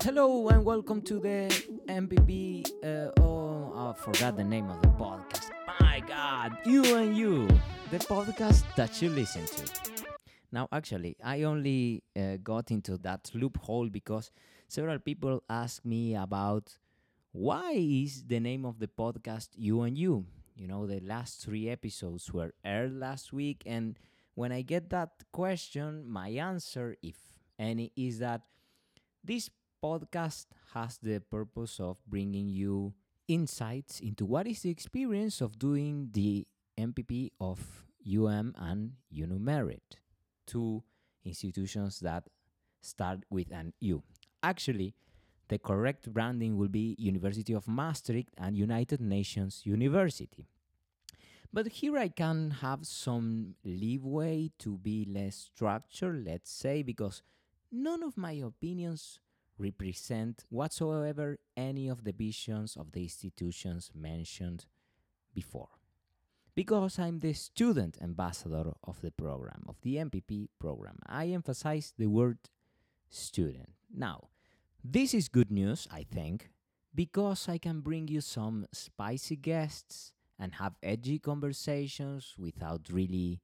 Hello and welcome to the MPP. Uh, oh, I forgot the name of the podcast. My God, you and you, the podcast that you listen to. Now, actually, I only uh, got into that loophole because several people asked me about why is the name of the podcast You and You. You know, the last three episodes were aired last week, and when I get that question, my answer, if any, is that this podcast has the purpose of bringing you insights into what is the experience of doing the MPP of UM and UNU-MERIT, two institutions that start with an U. Actually, the correct branding will be University of Maastricht and United Nations University. But here I can have some leeway to be less structured, let's say, because none of my opinions represent whatsoever any of the visions of the institutions mentioned before. Because I'm the student ambassador of the program, of the MPP program, I emphasize the word student. Now, this is good news, I think, because I can bring you some spicy guests and have edgy conversations without really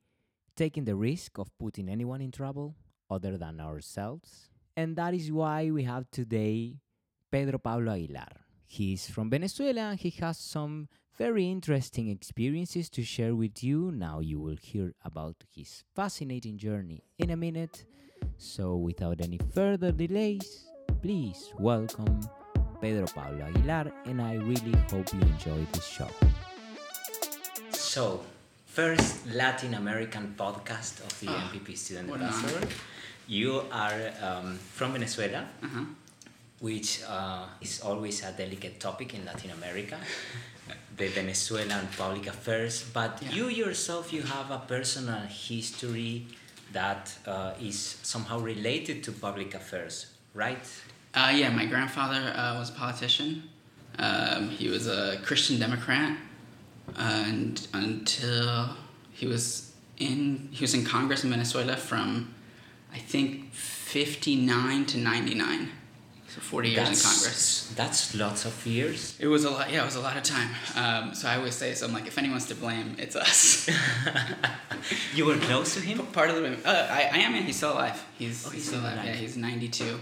taking the risk of putting anyone in trouble other than ourselves. And that is why we have today Pedro Pablo Aguilar. He's from Venezuela and he has some very interesting experiences to share with you. Now you will hear about his fascinating journey in a minute. So without any further delays, please welcome Pedro Pablo Aguilar and I really hope you enjoy this show. So, first Latin American podcast of the Ah, MPP Student what Ambassador. You are um, from Venezuela, Uh-huh. which uh, is always a delicate topic in Latin America, the Venezuelan public affairs. But Yeah. you yourself, you have a personal history that uh, is somehow related to public affairs, right? Uh, yeah, my grandfather uh, was a politician. Um, he was a Christian Democrat, and until he was in he was in Congress in Venezuela from I think fifty nine to ninety nine, so forty years in Congress. That's lots of years. It was a lot. Yeah, it was a lot of time. Um, so I always say, so I'm like, if anyone's to blame, it's us. you were close to him? Part of the uh, I, I am. Yeah, he's still alive. He's, Oh, he's still still alive. Yeah, he's ninety two.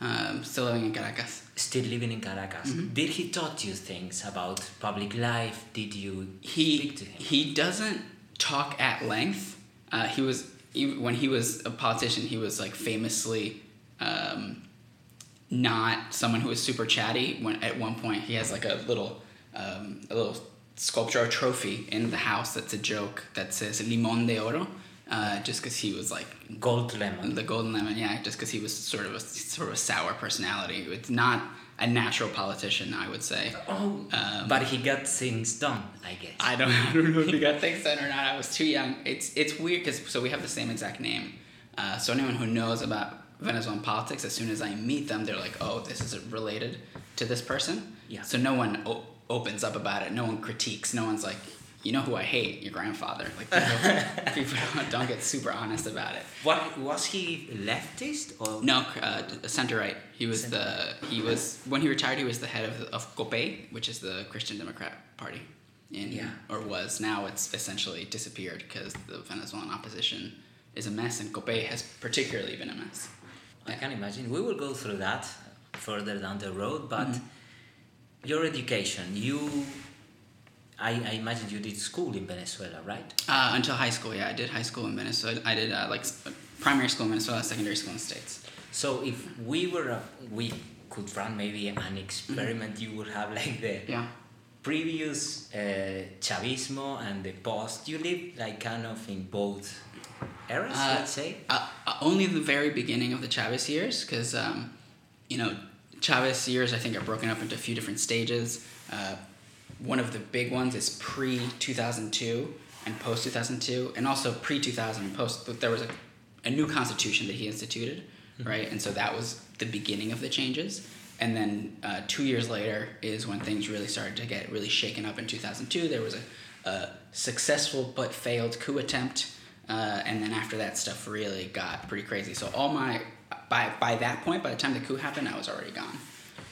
Um, still living in Caracas. Still living in Caracas. Mm-hmm. Did he taught you things about public life? Did you he speak to him? he doesn't talk at length. Uh, he was he, when he was a politician. He was like famously um, not someone who was super chatty. When at one point he has like a little um, a little sculpture or trophy in the house that's a joke that says limón de oro. Uh, just because he was like Gold lemon. the golden lemon, yeah, just because he was sort of a sort of a sour personality. It's not a natural politician, I would say. Oh, Um, but he got things done, I guess. I don't, I don't know if he got things done or not. I was too young. It's it's weird because so we have the same exact name. Uh, so anyone who knows about Venezuelan politics, as soon as I meet them, they're like, "Oh, this is related to this person." Yeah. So no one o- opens up about it. No one critiques. No one's like, "You know who I hate? Your grandfather." Like people, people don't, don't get super honest about it. what was he leftist or No, uh, center right. He was the he was when he retired. He was the head of of COPEI, which is the Christian Democrat Party, in Yeah. or was now it's essentially disappeared because the Venezuelan opposition is a mess, and COPEI has particularly been a mess. I can imagine. We will go through that further down the road, but Mm-hmm. your education, you, I, I imagine you did school in Venezuela, right? Uh, until high school, yeah, I did high school in Venezuela. I did uh, like primary school in Venezuela, secondary school in the states. So if we were, a, we could run maybe an experiment, you would have like the Yeah. previous uh, Chavismo and the post. You lived like kind of in both eras, Uh, let's say. Uh, uh, only the very beginning of the Chavez years, because um, you know, Chavez years I think are broken up into a few different stages. Uh, one of the big ones is pre two thousand two and post two thousand two, and also pre two thousand and post. There was a, a new constitution that he instituted, right? And so that was the beginning of the changes. And then uh, two years later is when things really started to get really shaken up in 2002. There was a, a successful but failed coup attempt. Uh, and then after that, stuff really got pretty crazy. So all my by by that point, by the time the coup happened, I was already gone.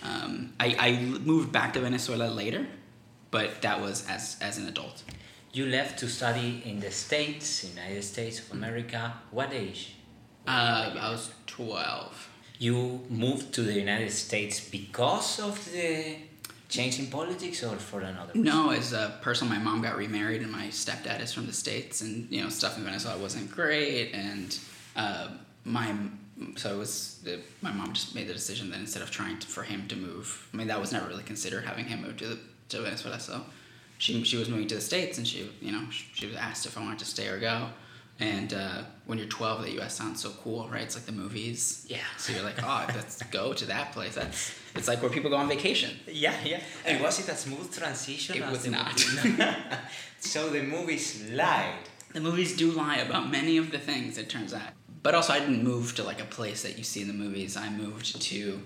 Um, I, I moved back to Venezuela later, but that was as as an adult. You left to study in the States, United States of America. What age? Uh, I was twelve. You moved to the United States because of the change in politics or for another reason? No, as a person, my mom got remarried, and my stepdad is from the states, and you know stuff in Venezuela wasn't great, and uh, my so it was the, my mom just made the decision that instead of trying to, for him to move, I mean that was never really considered having him move to the, to Venezuela, so she she was moving to the states, and she you know she was asked if I wanted to stay or go. And uh, when you're 12, the U.S. sounds so cool, right? It's like the movies. Yeah. So you're like, oh, let's go to that place. That's it's like where people go on vacation. Yeah, yeah. And was it a smooth transition? It was not. so the movies lied. The movies do lie about many of the things, it turns out. But also, I didn't move to like a place that you see in the movies. I moved to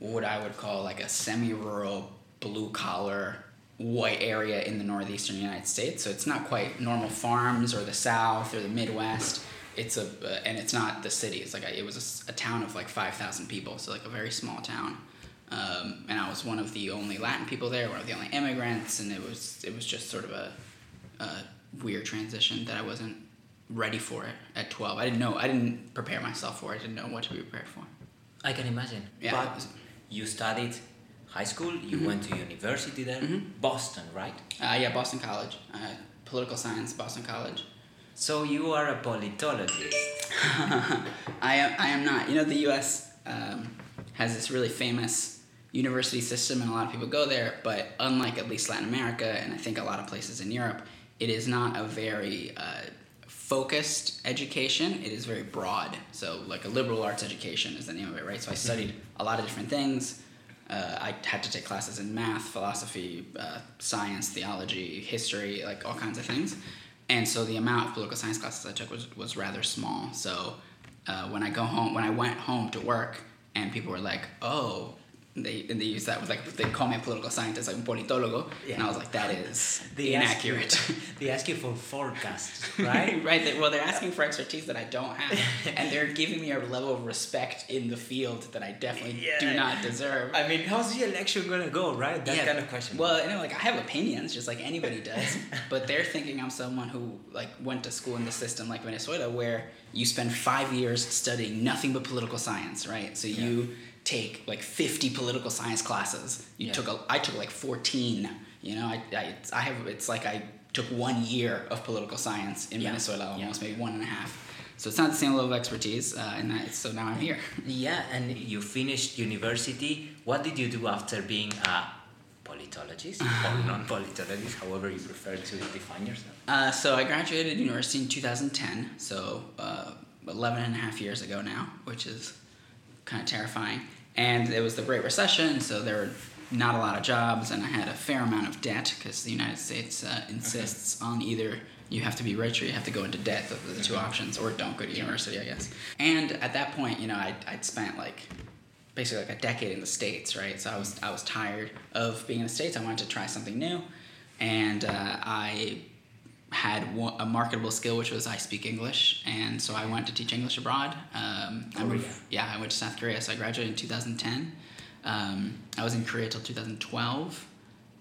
what I would call like a semi rural, blue collar, white area in the northeastern United States. So it's not quite normal farms or the South or the Midwest. It's a, uh, and it's not the city. It's like a, it was a town of like 5,000 people, so like a very small town. Um, and I was one of the only Latin people there, one of the only immigrants, and it was it was just sort of a, a weird transition that I wasn't ready for it at 12. I didn't know, I didn't prepare myself for it. I didn't know what to be prepared for. I can imagine. Yeah, But you studied high school, you Mhm. went to university there, Mhm. Boston, right? Uh, yeah, Boston College, uh, political science, Boston College. So you are a politologist. I am, I am not. You know, the U.S. Um, has this really famous university system, and a lot of people go there. But unlike at least Latin America, and I think a lot of places in Europe, it is not a very uh, focused education. It is very broad. So, like a liberal arts education is the name of it, right? So I studied a lot of different things. Uh, I had to take classes in math, philosophy, uh, science, theology, history, like all kinds of things. And so the amount of political science classes I took was, was rather small. So uh, when I go home, when I went home to work, and people were like, "Oh," they and they use that with like they call me a political scientist, like un politólogo, and I was like, "That is They ask inaccurate." you- they ask you for forecasts, right? right. They, well, they're asking for expertise that I don't have, and they're giving me a level of respect in the field that I definitely do not deserve. I mean, how's the election gonna go, right? That Yeah, kind of question. Well, you know, like I have opinions, just like anybody does. but they're thinking I'm someone who like went to school in the system like Venezuela, where you spend five years studying nothing but political science, right? So you take like 50 political science classes. You Yeah. took a, I took like 14. You know, I, I, I have it's like I took one year of political science in Yeah. Venezuela, Yeah. almost maybe one and a half. So it's not the same level of expertise, uh, and that, so now I'm here. Yeah, and you finished university. What did you do after being a politologist or non-politologist, however you prefer to define yourself? Uh, so I graduated university in 2010, so uh, 11 and a half years ago now, which is kind of terrifying. And it was the Great Recession, so there were not a lot of jobs, and I had a fair amount of debt because the United States uh, insists on either you have to be rich or you have to go into debt. Those are the two options, or don't go to university, I guess. And at that point, you know, I'd, I'd spent like basically like a decade in the states, right? So I was I was tired of being in the states. I wanted to try something new, and uh, I had one, a marketable skill, which was I speak English, and so I went to teach English abroad. Um, I moved, Korea. yeah, I went to South Korea, so I graduated in 2010. Um, I was in Korea till 2012,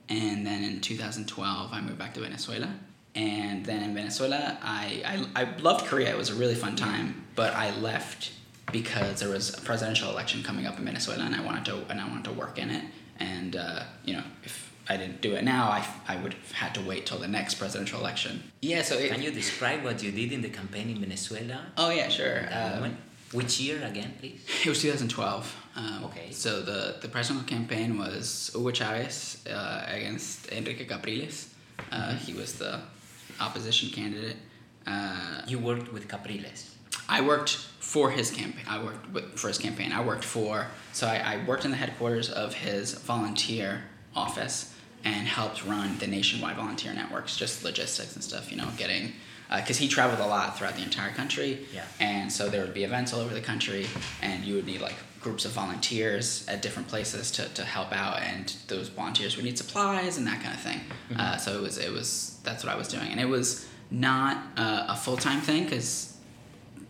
and then in 2012 I moved back to Venezuela. And then in Venezuela, I, I, I loved Korea. It was a really fun time, but I left because there was a presidential election coming up in Venezuela, and I wanted to and I wanted to work in it. And uh, you know, if I didn't do it now, I, I would have had to wait till the next presidential election. Yeah. So it, Can you describe what you did in the campaign in Venezuela? Oh yeah, sure. Um. Which year again, please? It was 2012. Um, Okay. So the, the presidential campaign was Hugo Chavez uh, against Enrique Capriles. Uh, He was the opposition candidate. Uh, You worked with Capriles. I worked for his campaign. I worked with, for his campaign. I worked for so I, I worked in the headquarters of his volunteer office and helped run the nationwide volunteer networks, just logistics and stuff. You know, getting because he traveled a lot throughout the entire country. Yeah. And so there would be events all over the country, and you would need like groups of volunteers at different places to, to help out, and those volunteers would need supplies and that kind of thing. Uh, so it was it was that's what I was doing, and it was not uh, a full time thing because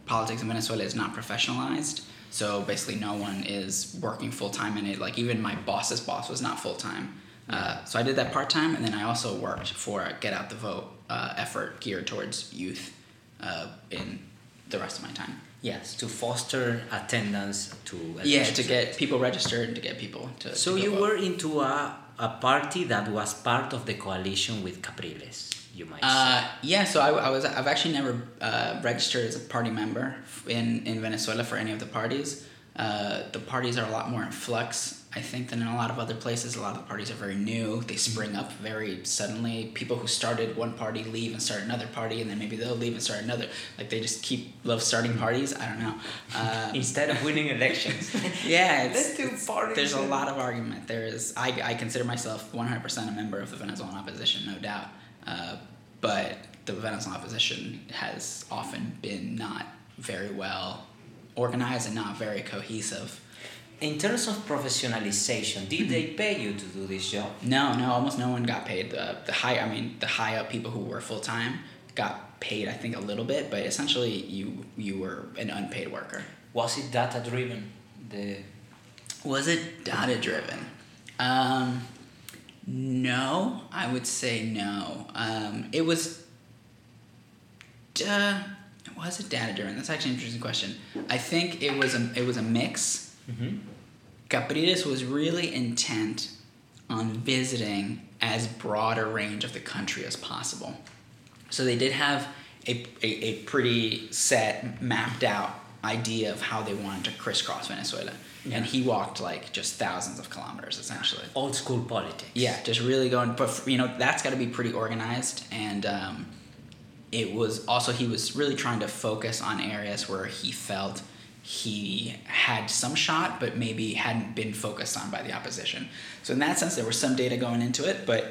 politics in Venezuela is not professionalized. So basically, no one is working full time in it. Like even my boss's boss was not full time. Uh, so I did that part time, and then I also worked for a Get Out the Vote uh, effort geared towards youth uh, in the rest of my time. Yes, to foster attendance to Yeah, to get people registered and to get people to. So to you vote. were into a, a party that was part of the coalition with Capriles, you might Uh, yeah, so I, I was I've actually never uh, registered as a party member in, in Venezuela for any of the parties. Uh, the parties are a lot more in flux, I think, than in a lot of other places. A lot of the parties are very new. They spring up very suddenly. People who started one party leave and start another party, and then maybe they'll leave and start another. Like they just keep love starting parties. I don't know. Uh, say. Instead of winning elections. yeah, it's, Let's do it's- parties there's a lot of argument. There is. I, I consider myself 100% a member of the Venezuelan opposition, no doubt. Uh, but the Venezuelan opposition has often been not very well organized and not very cohesive. In terms of professionalization, did they pay you to do this job? No, no, almost no one got paid. The the high, I mean, the high up people who were full time got paid. I think a little bit, but essentially you you were an unpaid worker. Was it data driven? The Was it data driven? Um, no, I would say no. Um, it was. Uh, was it data driven? That's actually an interesting question. I think it was a it was a mix. Mhm. Capriles was really intent on visiting as broad a range of the country as possible. So they did have a, a, a pretty set, mapped out idea of how they wanted to crisscross Venezuela. Yeah. And he walked like just thousands of kilometers essentially. old school politics. Yeah, just really going, but you know, that's got to be pretty organized. And um, it was also, he was really trying to focus on areas where he felt he had some shot, but maybe hadn't been focused on by the opposition. So in that sense, there was some data going into it, but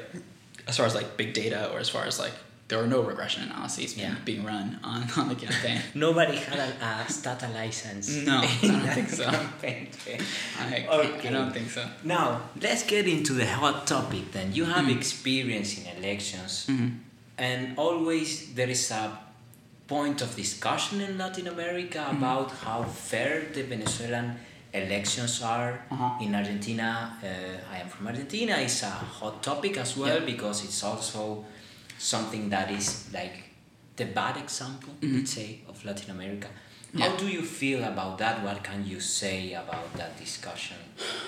as far as like big data or as far as like, there were no regression analyses being, Yeah. being run on, on the campaign. Nobody had a, a stata license. No, I don't think so. campaign. I, Okay. I don't think so. Now, let's get into the hot topic then. You have Mhm. experience in elections, Mhm. and always there is a point of discussion in Latin America about how fair the Venezuelan elections are. Uh-huh. In Argentina, uh, I am from Argentina, it's a hot topic as well Yeah. because it's also something that is like the bad example, Mhm. let's say, of Latin America. Yeah. How do you feel about that? What can you say about that discussion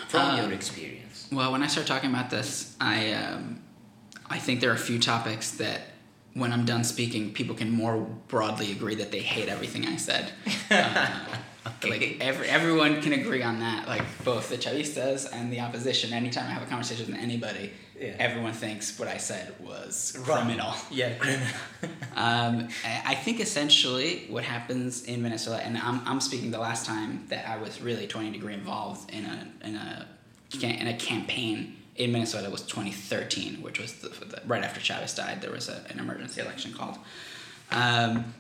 from Uh, your experience? Well, when I start talking about this, I um, I think there are a few topics that when I'm done speaking, people can more broadly agree that they hate everything I said. Uh, Okay. Like every, everyone can agree on that. Like both the Chavistas and the opposition. Anytime I have a conversation with anybody, Yeah. everyone thinks what I said was Wrong. criminal. Yeah, criminal. Um, I I think essentially what happens in Venezuela, and I'm, I'm speaking the last time that I was really 20 degree involved in a in a in a campaign in Venezuela was 2013, which was the, the, right after Chavez died. There was a, an emergency election called. Um,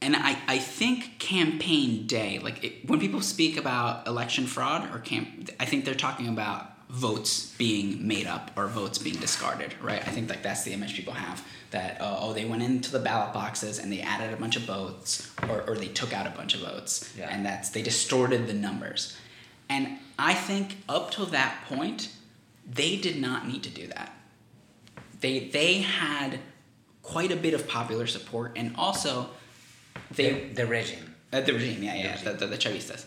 and I, I think campaign day, like it, when people speak about election fraud or camp, I think they're talking about votes being made up or votes being discarded, right? I think like that's the image people have that uh, oh they went into the ballot boxes and they added a bunch of votes or, or they took out a bunch of votes Yeah. and that's they distorted the numbers, and I think up till that point they did not need to do that. They they had quite a bit of popular support and also they the, the regime. uh, the regime, yeah, yeah, the, the, the Chavistas.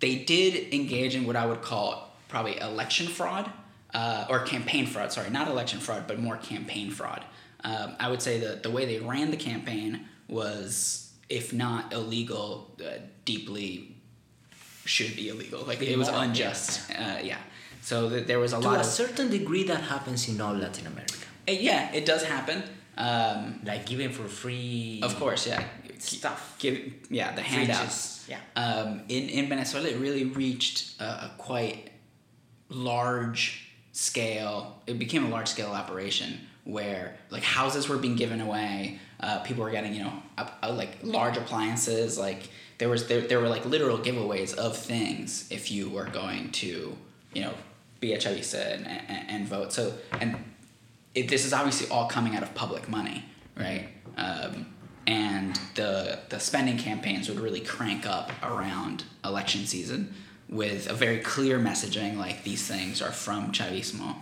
They did engage in what I would call probably election fraud uh, or campaign fraud. Sorry, not election fraud, but more campaign fraud. Um, I would say that the way they ran the campaign was, if not illegal, uh, deeply should be illegal. Like it was unjust. Uh, yeah. So th- there was a To lot a of certain degree, that happens in all Latin America. Uh, yeah, it does happen. Um, Like giving for free. of course, yeah. Stuff. Give yeah the handouts. yeah. Um, in in Venezuela, it really reached a, a quite large scale. It became a large scale operation where like houses were being given away. Uh, people were getting you know up, uh, like large appliances. Like there was there, there were like literal giveaways of things if you were going to you know be a chavista and, and, and vote. So and it, this is obviously all coming out of public money, right? Um, and the the spending campaigns would really crank up around election season with a very clear messaging like these things are from Chavismo,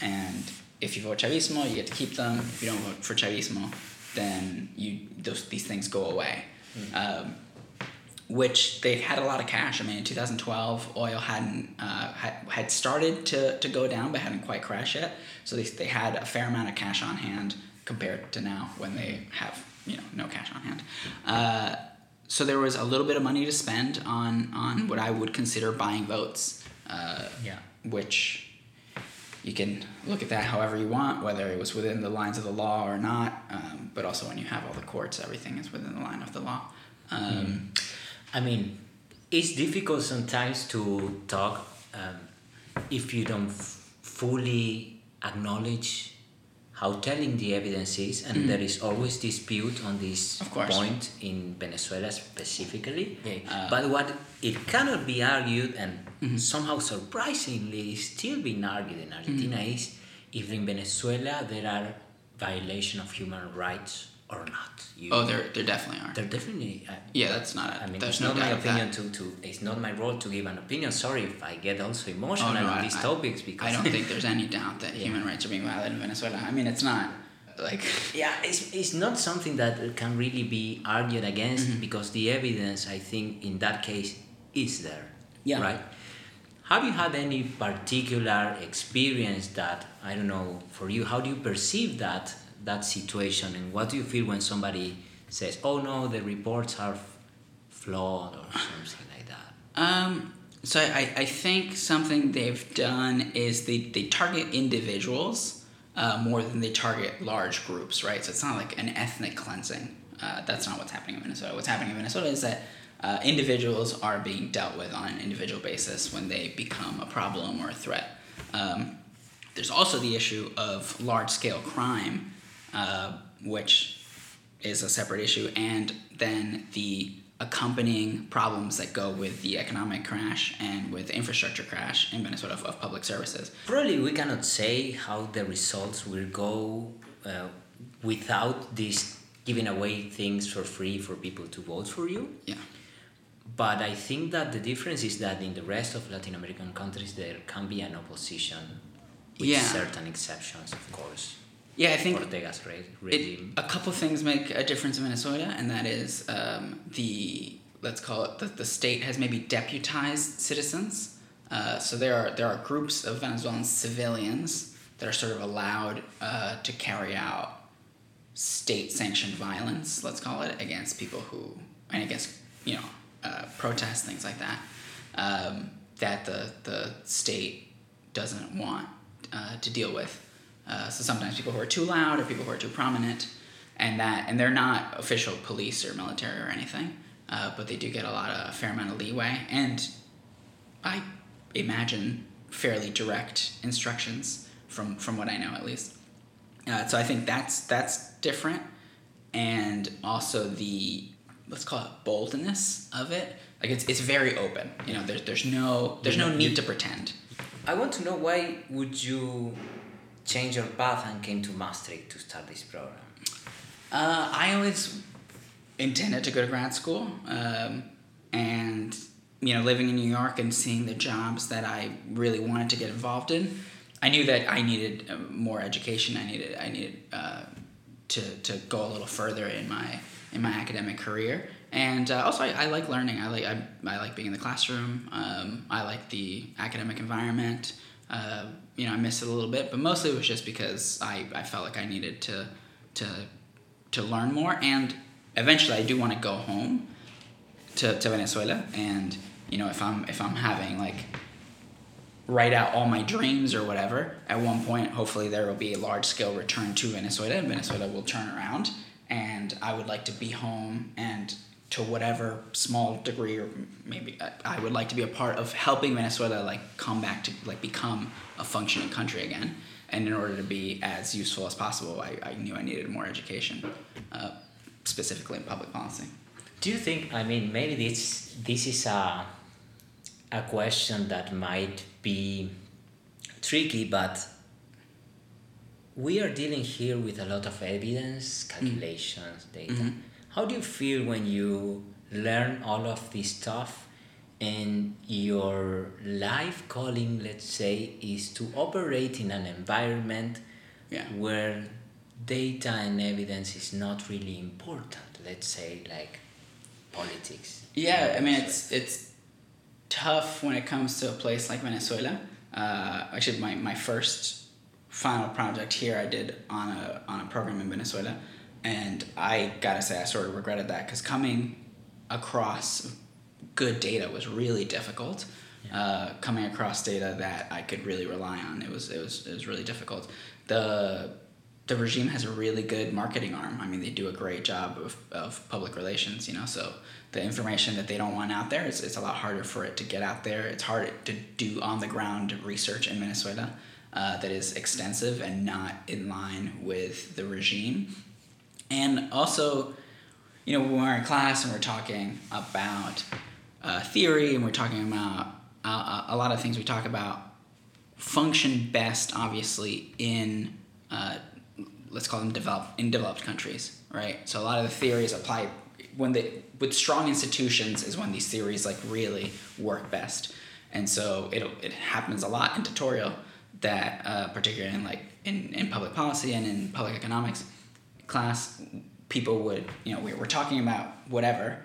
and if you vote Chavismo, you get to keep them. If you don't vote for Chavismo, then you those these things go away. Um, which they had a lot of cash. I mean, in 2012, oil hadn't uh, had, had started to, to go down, but hadn't quite crashed yet. So they, they had a fair amount of cash on hand compared to now when they have you know no cash on hand. Uh, so there was a little bit of money to spend on on what I would consider buying votes. Uh, Yeah. Which you can look at that however you want, whether it was within the lines of the law or not. Um, but also when you have all the courts, everything is within the line of the law. Um, I mean, it's difficult sometimes to talk um, if you don't f- fully acknowledge how telling the evidence is, and there is always dispute on this. Of course. point in Venezuela specifically. Uh, but what it cannot be argued, and Mm-hmm. somehow surprisingly is still being argued in Argentina, Mm-hmm. is if in Venezuela there are violation of human rights or not. You, oh, there there definitely are. there definitely. Uh, Yeah, that's not. A, I mean, there's it's no not my opinion to, to it's not my role to give an opinion. Sorry if I get also emotional Oh, no, on I- these I- topics because I don't think there's any doubt that Yeah. human rights are being violated in Venezuela. I mean, it's not like yeah, it's, it's not something that can really be argued against Mm-hmm. because the evidence I think in that case is there. Yeah. Right. Have you had any particular experience that I don't know for you? How do you perceive that that situation, and what do you feel when somebody says, "Oh no, the reports are f- flawed" or something like that? Um, so I, I think something they've done is they, they target individuals uh, more than they target large groups, right? So it's not like an ethnic cleansing. Uh, that's not what's happening in Venezuela. What's happening in Venezuela is that uh, individuals are being dealt with on an individual basis when they become a problem or a threat. Um, there's also the issue of large scale crime, uh, which is a separate issue, and then the accompanying problems that go with the economic crash and with the infrastructure crash in Venezuela of, of public services. Probably we cannot say how the results will go uh, without this giving away things for free for people to vote for you. Yeah. But I think that the difference is that in the rest of Latin American countries there can be an opposition with Yeah. certain exceptions, of course. Yeah, I think Ortega's re- it, a couple things make a difference in Venezuela, and that is um, the let's call it the, the state has maybe deputized citizens. Uh, so there are there are groups of Venezuelan civilians that are sort of allowed uh, to carry out state sanctioned violence, let's call it, against people who and against you know uh, protests things like that um, that the the state doesn't want uh, to deal with. Uh, so sometimes people who are too loud or people who are too prominent, and that and they're not official police or military or anything, uh, but they do get a lot of a fair amount of leeway and I imagine fairly direct instructions from from what I know at least. Uh, so I think that's that's different, and also the let's call it boldness of it. Like it's it's very open. You know, there's there's no there's no need to pretend. I want to know why would you change your path and came to Maastricht to start this program? Uh, I always intended to go to grad school, um, and you know, living in New York and seeing the jobs that I really wanted to get involved in, I knew that I needed uh, more education. I needed I needed uh, to to go a little further in my in my academic career, and uh, also I, I like learning. I like I, I like being in the classroom. Um, I like the academic environment. Uh, you know, I miss it a little bit, but mostly it was just because I, I felt like I needed to to to learn more, and eventually I do want to go home to, to Venezuela, and you know if I'm if I'm having like write out all my dreams or whatever, at one point hopefully there will be a large scale return to Venezuela, and Venezuela will turn around, and I would like to be home and to whatever small degree or maybe uh, I would like to be a part of helping Venezuela like come back to like become a functioning country again. And in order to be as useful as possible, I, I knew I needed more education, uh, specifically in public policy. Do you think? I mean, maybe this this is a a question that might be tricky, but we are dealing here with a lot of evidence, calculations, data. Mhm. How do you feel when you learn all of this stuff and your life calling, let's say, is to operate in an environment Yeah. where data and evidence is not really important? Let's say, like politics. Yeah, I mean it's it's tough when it comes to a place like Venezuela. Uh, actually, my, my first final project here I did on a on a program in Venezuela, and I gotta say I sort of regretted that because coming across good data was really difficult. Uh, coming across data that I could really rely on, it was it was it was really difficult. The the regime has a really good marketing arm. I mean, they do a great job of, of public relations, you know, so the information that they don't want out there, it's, it's a lot harder for it to get out there. It's hard to do on the ground research in Venezuela uh, that is extensive and not in line with the regime. And also, you know, when we're in class and we're talking about uh, theory and we're talking about uh, a lot of things we talk about function best, obviously, in uh, let's call them developed in developed countries, right? So a lot of the theories apply when they with strong institutions is when these theories like really work best, and so it it happens a lot in tutorial that uh, particularly in like in, in public policy and in public economics class people would you know we were talking about whatever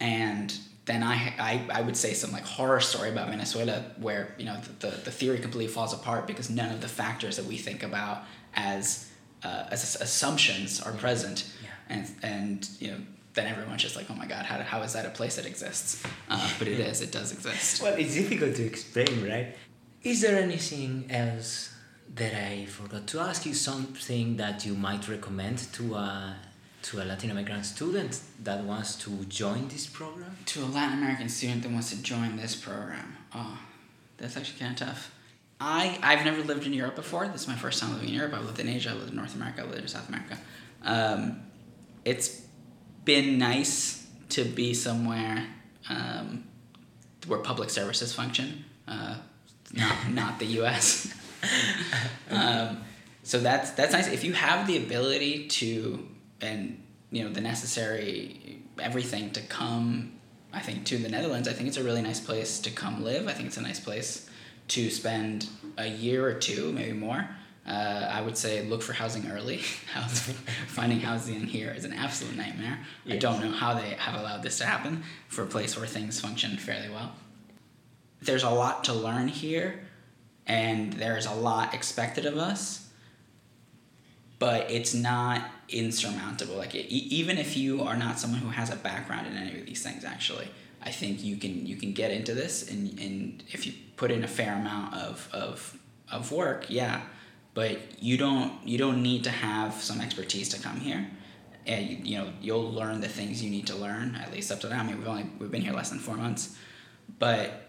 and then I, I, I would say some like horror story about Venezuela where you know the, the, the theory completely falls apart because none of the factors that we think about as uh, as assumptions are present. Yeah. and and you know then everyone's just like oh my god how, how is that a place that exists? Uh, but it is it does exist. Well, it's difficult to explain, right? Is there anything else that I forgot to ask you? Something that you might recommend to a to a Latin American student that wants to join this program? to a Latin American student that wants to join this program. Oh, that's actually kind of tough. I I've never lived in Europe before. This is my first time living in Europe. I lived in Asia. I lived in North America. I lived in South America. Um, it's been nice to be somewhere um, where public services function, uh, not not the U.S. um, so that's that's nice. If you have the ability to and you know the necessary everything to come, I think to the Netherlands. I think it's a really nice place to come live. I think it's a nice place to spend a year or two, maybe more. Uh, I would say look for housing early. Housing, finding housing here is an absolute nightmare. I don't know how they have allowed this to happen for a place where things function fairly well. There's a lot to learn here, and there's a lot expected of us, but it's not insurmountable. Like e- even if you are not someone who has a background in any of these things, actually, I think you can you can get into this, and, and if you put in a fair amount of, of of work, yeah, but you don't you don't need to have some expertise to come here. And you, you know you'll learn the things you need to learn at least up to now. I mean we've only we've been here less than four months, but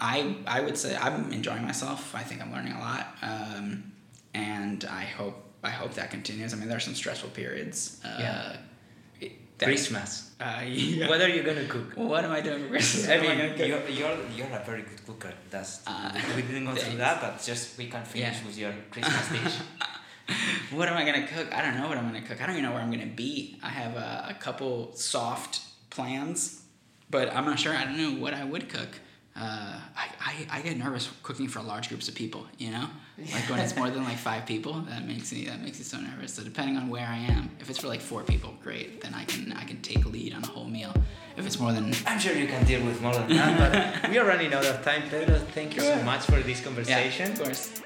I I would say I'm enjoying myself. I think I'm learning a lot, um, and I hope I hope that continues. I mean there are some stressful periods. Uh, Yeah. that- Christmas. Uh, yeah. What are you gonna cook? What am I doing for Christmas? I mean, you're, you're, you're a very good cooker. That's Uh, we didn't go through that, but just we can finish Yeah. with your Christmas dish. what am I gonna cook? I don't know what I'm gonna cook. I don't even know where I'm gonna be. I have a, a couple soft plans, but I'm not sure. I don't know what I would cook. Uh, I, I, I get nervous cooking for large groups of people. You know, like when it's more than like five people, that makes me that makes me so nervous. So depending on where I am, if it's for like four people, great. Then I can I can take lead on a whole meal. If it's more than I'm sure you can deal with more than that, but we are running out of time. Pedro, thank you so much for this yeah, conversation. of course.